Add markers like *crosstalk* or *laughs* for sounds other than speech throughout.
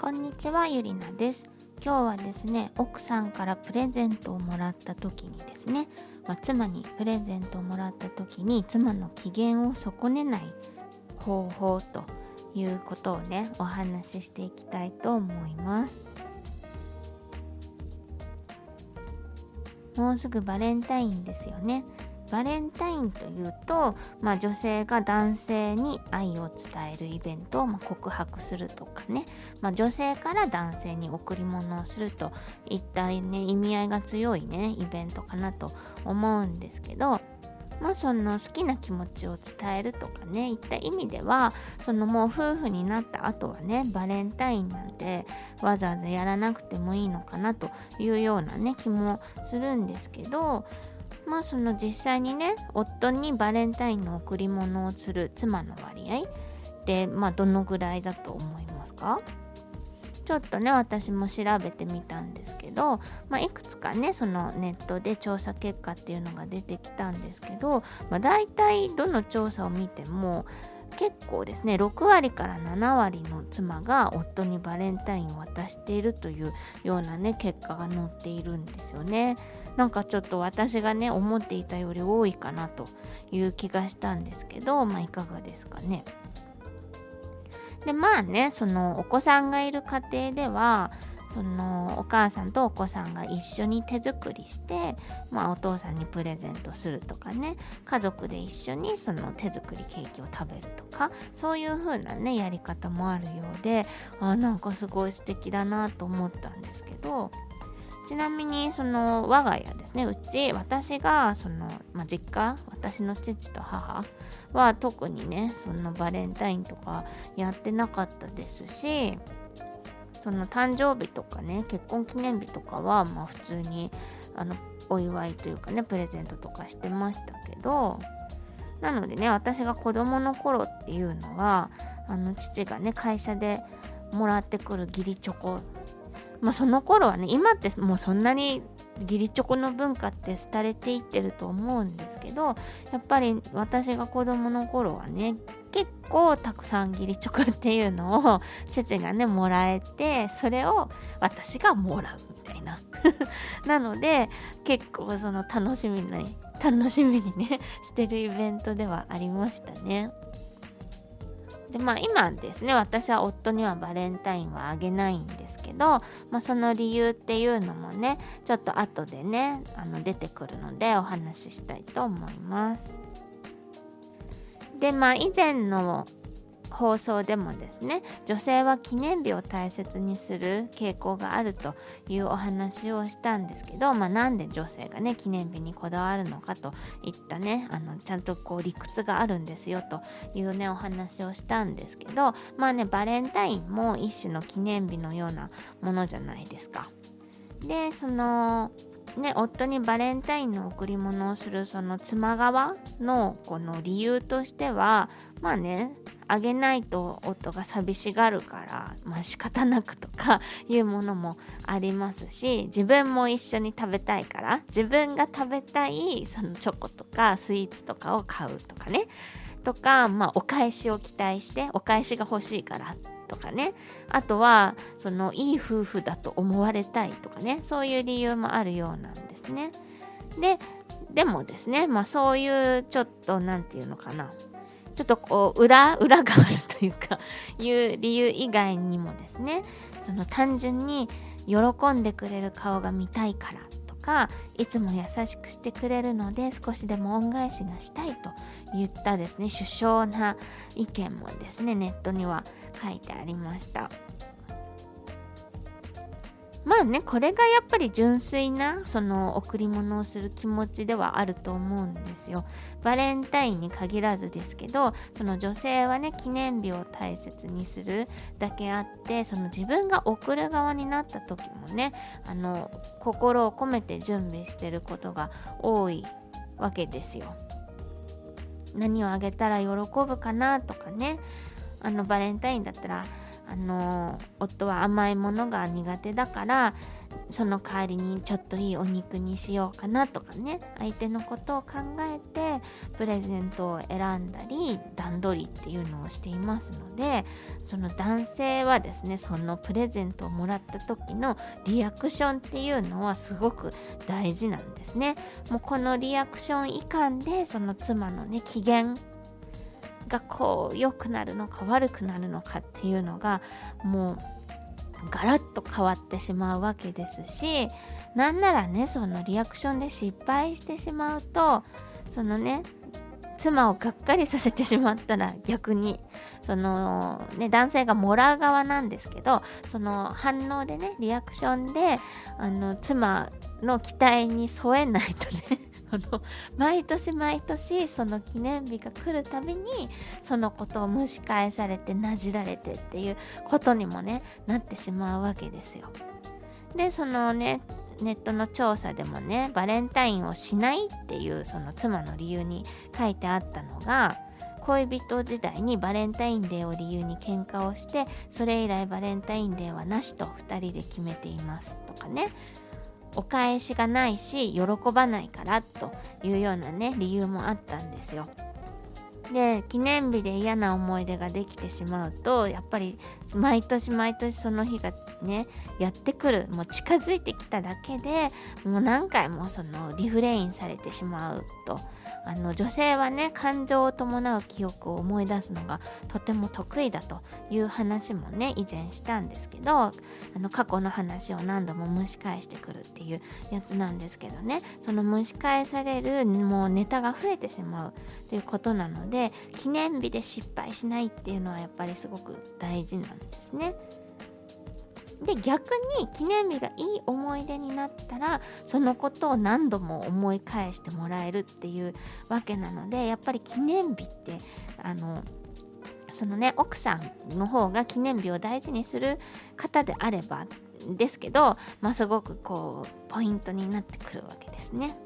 こんにちはゆりなです。今日はですね奥さんからプレゼントをもらった時にですね、まあ、妻にプレゼントをもらった時に妻の機嫌を損ねない方法ということをねお話ししていきたいと思います。もうすぐバレンタインですよね。バレンタインというと、まあ、女性が男性に愛を伝えるイベントを、ま告白するとかね、まあ、女性から男性に贈り物をするといったね意味合いが強いねイベントかなと思うんですけどまあその好きな気持ちを伝えるとかねいった意味ではそのもう夫婦になった後はねバレンタインなんてわざわざやらなくてもいいのかなというようなね気もするんですけどまあその実際にね夫にバレンタインの贈り物をする妻の割合でまあどのぐらいだと思いますか？ちょっとね私も調べてみたんですけど、まあ、いくつかねそのネットで調査結果っていうのが出てきたんですけど、まあ、大体どの調査を見ても結構ですね6割から7割の妻が夫にバレンタインを渡しているというようなね結果が載っているんですよね。なんかちょっと私がね思っていたより多いかなという気がしたんですけどまあいかがですかね。でまあねそのお子さんがいる家庭ではそのお母さんとお子さんが一緒に手作りして、まあ、お父さんにプレゼントするとかね家族で一緒にその手作りケーキを食べるとかそういう風なねやり方もあるようであなんかすごい素敵だなと思ったんですけどちなみにその我が家ですね。うち私がその、まあ、実家私の父と母は特にねそのバレンタインとかやってなかったですしその誕生日とかね結婚記念日とかはまあ普通にあのお祝いというかねプレゼントとかしてましたけどなのでね私が子供の頃っていうのはあの父がね会社でもらってくる義理チョコまあその頃はね今ってもうそんなに義理チョコの文化って廃れていってると思うんですけどやっぱり私が子供の頃はね結構たくさん義理チョコっていうのを父がねもらえてそれを私がもらうみたいな *laughs* なので結構その楽しみに楽しみにねしてるイベントではありましたね。でまあ今ですね私は夫にはバレンタインはあげないんですけど、まあ、その理由っていうのもねちょっと後でねあの出てくるのでお話ししたいと思います。でまあ以前の放送でもですね女性は記念日を大切にする傾向があるというお話をしたんですけど、まあ、なんで女性がね記念日にこだわるのかといったねあのちゃんとこう理屈があるんですよというねお話をしたんですけどまあねバレンタインも一種の記念日のようなものじゃないですか。でそのね、夫にバレンタインの贈り物をするその妻側のこの理由としてはまあねあげないと夫が寂しがるから、まあ仕方なくとかいうものもありますし自分も一緒に食べたいから自分が食べたいそのチョコとかスイーツとかを買うとかね。とか、まあ、お返しを期待してお返しが欲しいからとかね。あとはそのいい夫婦だと思われたいとかね。そういう理由もあるようなんですね。ででもですねまあそういうちょっと何て言うのかな。ちょっとこう裏裏があるというかいう理由以外にもですねその単純に喜んでくれる顔が見たいからがいつも優しくしてくれるので少しでも恩返しがしたいと言ったですね首相な意見もですねネットには書いてありました。まあねこれがやっぱり純粋なその贈り物をする気持ちではあると思うんですよ。バレンタインに限らずですけどその女性はね記念日を大切にするだけあってその自分が贈る側になった時もねあの心を込めて準備してることが多いわけですよ。何をあげたら喜ぶかなとかねあのバレンタインだったらあの夫は甘いものが苦手だからその代わりにちょっといいお肉にしようかなとかね相手のことを考えてプレゼントを選んだり段取りっていうのをしていますのでその男性はですねそのプレゼントをもらった時のリアクションっていうのはすごく大事なんですね。もうこのリアクション以下でその妻のね機嫌がこう良くなるのか悪くなるのかっていうのがもうガラッと変わってしまうわけですしなんならねそのリアクションで失敗してしまうとそのね妻をがっかりさせてしまったら逆にそのね男性がもらう側なんですけどその反応でねリアクションであの妻の期待に添えないとねあの *laughs* 毎年毎年その記念日が来るたびにそのことを蒸し返されてなじられてっていうことにもねなってしまうわけですよ。でそのねネットの調査でもねバレンタインをしないっていうその妻の理由に書いてあったのが恋人時代にバレンタインデーを理由に喧嘩をしてそれ以来バレンタインデーはなしと2人で決めていますとかねお返しがないし喜ばないからというようなね理由もあったんですよ。で記念日で嫌な思い出ができてしまうとやっぱり毎年毎年その日がねやってくる。もう近づいてきただけでもう何回もそのリフレインされてしまうと。あの女性はね感情を伴う記憶を思い出すのがとても得意だという話もね以前したんですけどあの過去の話を何度も蒸し返してくるっていうやつなんですけどね。その蒸し返されるもうネタが増えてしまうということなのでで記念日で失敗しないっていうのはやっぱりすごく大事なんですね。で逆に記念日がいい思い出になったらそのことを何度も思い返してもらえるっていうわけなのでやっぱり記念日ってあのそのね奥さんの方が記念日を大事にする方であればですけど、まあ、すごくこうポイントになってくるわけですね。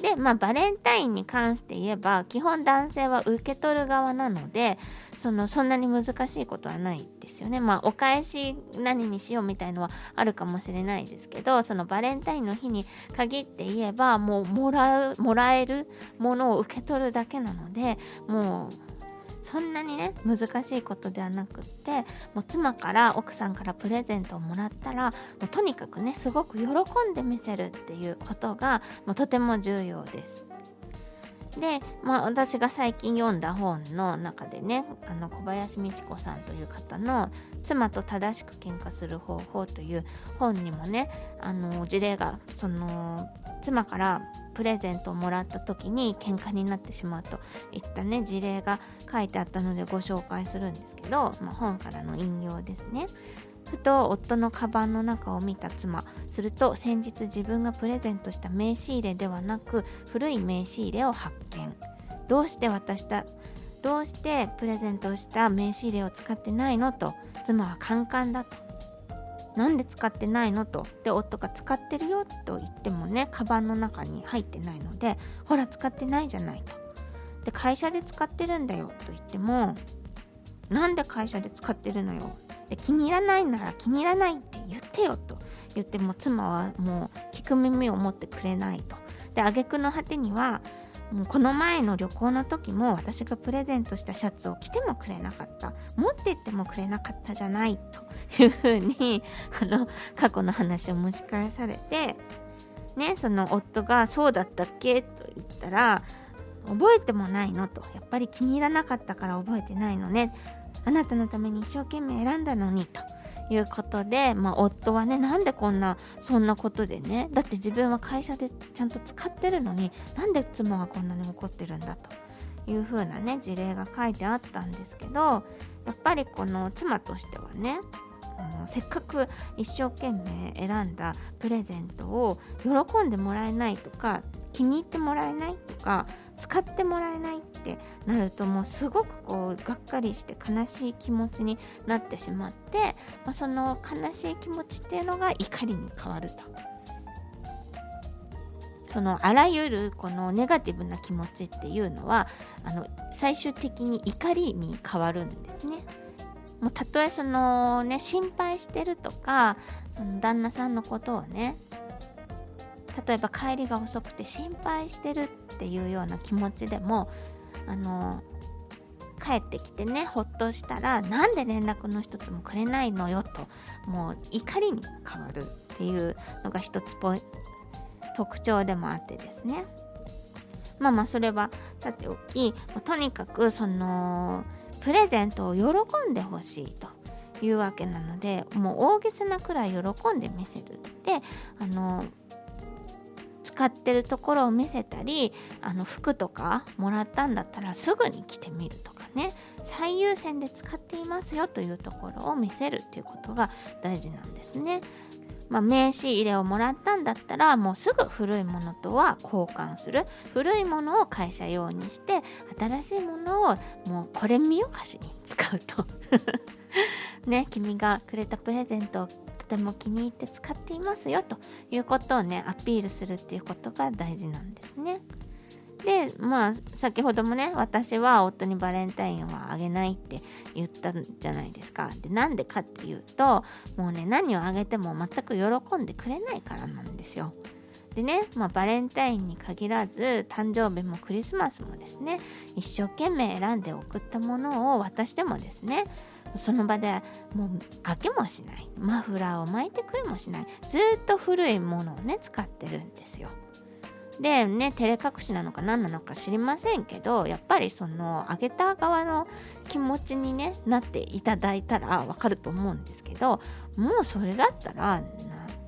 で、まあ、バレンタインに関して言えば基本男性は受け取る側なのでそのそんなに難しいことはないですよね。まあお返し何にしようみたいのはあるかもしれないですけどそのバレンタインの日に限って言えばもうもらうもらえるものを受け取るだけなのでもうそんなにね難しいことではなくってもう妻から奥さんからプレゼントをもらったらもうとにかくねすごく喜んで見せるっていうことがもうとても重要です。で、まあ、私が最近読んだ本の中でねあの小林美智子さんという方の「妻と正しく喧嘩する方法」という本にもねあの事例がその妻からプレゼントをもらった時に喧嘩になってしまうと。いったね事例が書いてあったのでご紹介するんですけど、まあ、本からの引用ですね。ふと夫のカバンの中を見た妻。すると先日自分がプレゼントした名刺入れではなく古い名刺入れを発見。どうして渡したどうしてプレゼントをした名刺入れを使ってないの？と妻はカンカンだとなんで使ってないのと。で夫が使ってるよと言ってもねカバンの中に入ってないのでほら使ってないじゃないと。で会社で使ってるんだよと言ってもなんで会社で使ってるのよ。で気に入らないなら気に入らないって言ってよと。言っても妻はもう聞く耳を持ってくれないと。で挙句の果てにはもうこの前の旅行の時も私がプレゼントしたシャツを着てもくれなかった。持ってってもくれなかったじゃないというふうに *laughs* あの過去の話を蒸し返されて。ねその夫が「そうだったっけ?」と言ったら覚えてもないの？とやっぱり気に入らなかったから覚えてないのねあなたのために一生懸命選んだのにと。いうことで、まあ、夫はねなんでこんなそんなことでねだって自分は会社でちゃんと使ってるのになんで妻がこんなに怒ってるんだという風なね事例が書いてあったんですけどやっぱりこの妻としてはねせっかく一生懸命選んだプレゼントを喜んでもらえないとか気に入ってもらえないとか使ってもらえないってなるともうすごくこうがっかりして悲しい気持ちになってしまって、まあ、その悲しい気持ちっていうのが怒りに変わると。そのあらゆるこのネガティブな気持ちっていうのはあの最終的に怒りに変わるんですね。もうたとえそのね心配してるとかその旦那さんのことをね例えば帰りが遅くて心配してるっていうような気持ちでもあの帰ってきてねほっとしたらなんで連絡の一つもくれないのよともう怒りに変わるっていうのが一つポイ特徴でもあってですね。まあまあそれはさておきとにかくそのプレゼントを喜んでほしいと。いうわけなのでもう大げさなくらい喜んで見せるってあの使ってるところを見せたりあの服とかもらったんだったらすぐに着てみるとかね。最優先で使っていますよというところを見せるっていうことが大事なんですね。まあ、名刺入れをもらったんだったらもうすぐ古いものとは交換する。古いものを会社用にして新しいものをもうこれ見よがしに使うと。*laughs* ね君がくれたプレゼントをても気に入って使っていますよということをねアピールするっていうことが大事なんですね。でまあ先ほどもね私は夫にバレンタインはあげないって言ったじゃないですかでなんでかっていうともうね何をあげても全く喜んでくれないからなんですよでね、まあ、バレンタインに限らず誕生日もクリスマスもですね一生懸命選んで送ったものを渡してもですねその場でもう開けもしない。マフラーを巻いてくれもしない。ずっと古いものをね使ってるんですよ。でね照れ隠しなのか何なのか知りませんけどやっぱりそのあげた側の気持ちに、ね、なっていただいたらわかると思うんですけどもうそれだったら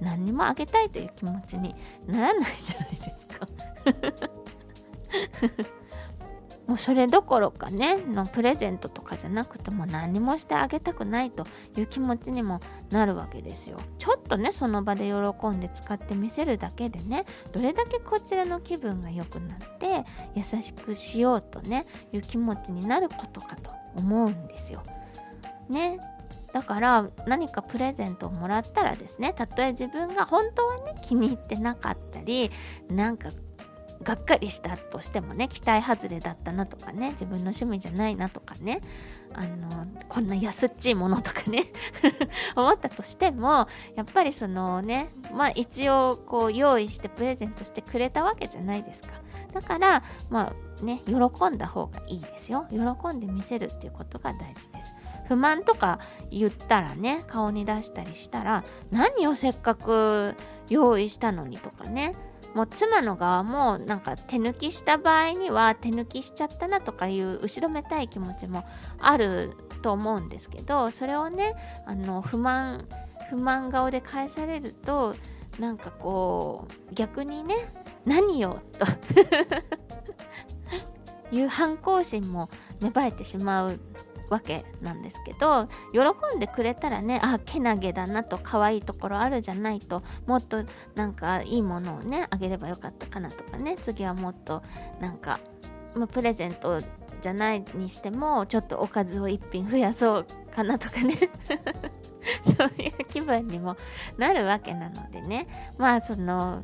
何にもあげたいという気持ちにならないじゃないですか。*laughs* もうそれどころかねのプレゼントとかじゃなくても何もしてあげたくないという気持ちにもなるわけですよ。ちょっとねその場で喜んで使ってみせるだけでねどれだけこちらの気分が良くなって優しくしようとねいう気持ちになることかと思うんですよ。ね。だから何かプレゼントをもらったらですねたとえ自分が本当はね気に入ってなかったりなんかがっかりしたとしてもね期待外れだったなとかね自分の趣味じゃないなとかねあのこんな安っちいものとかね *laughs* 思ったとしてもやっぱりそのねまあ一応こう用意してプレゼントしてくれたわけじゃないですか。だからまあね喜んだ方がいいですよ。喜んで見せるっていうことが大事です。不満とか言ったらね顔に出したりしたら何をせっかく用意したのにとかねもう妻の側もなんか手抜きした場合には手抜きしちゃったなとかいう後ろめたい気持ちもあると思うんですけどそれをねあの不満不満顔で返されるとなんかこう逆にね何よと。*laughs* いう反抗心も芽生えてしまうわけなんですけど喜んでくれたらねあけなげだなと可愛いところあるじゃないともっとなんかいいものをねあげればよかったかなとかね次はもっとなんか、まあ、プレゼントじゃないにしてもちょっとおかずを1品増やそうかなとかね。*laughs* そういう気分にもなるわけなのでね。まあその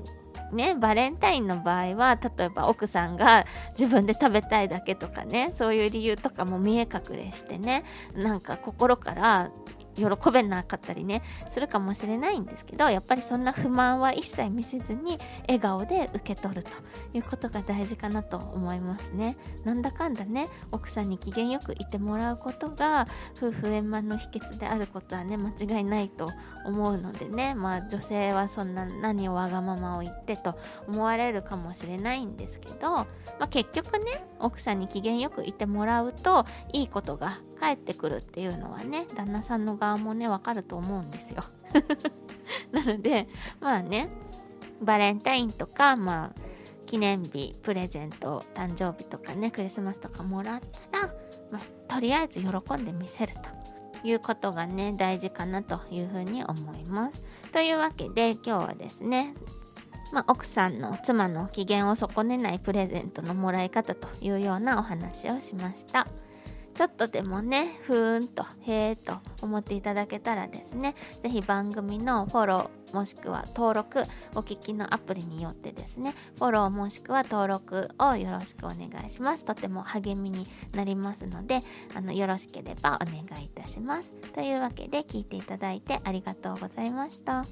ね、バレンタインの場合は例えば奥さんが自分で食べたいだけとかねそういう理由とかも見え隠れしてねなんか心から喜べなかったりねするかもしれないんですけどやっぱりそんな不満は一切見せずに笑顔で受け取るということが大事かなと思いますね。なんだかんだね奥さんに機嫌よくいてもらうことが夫婦円満の秘訣であることはね間違いないと思うのでね。まあ女性はそんな何をわがままを言ってと思われるかもしれないんですけど、まあ、結局ね奥さんに機嫌よくいてもらうといいことが返ってくるっていうのはね旦那さんの側もねわかると思うんですよ *laughs* なのでまあねバレンタインとかまあ記念日プレゼント誕生日とかねクリスマスとかもらったら、まあ、とりあえず喜んで見せるということがね大事かなというふうに思いますというわけで今日はですねまあ、奥さんの妻の機嫌を損ねないプレゼントのもらい方というようなお話をしました。ちょっとでもね、ふーんと、へーと思っていただけたらですね、ぜひ番組のフォロー、もしくは登録、お聞きのアプリによってですね、フォローもしくは登録をよろしくお願いします。とても励みになりますので、あのよろしければお願いいたします。というわけで聞いていただいてありがとうございました。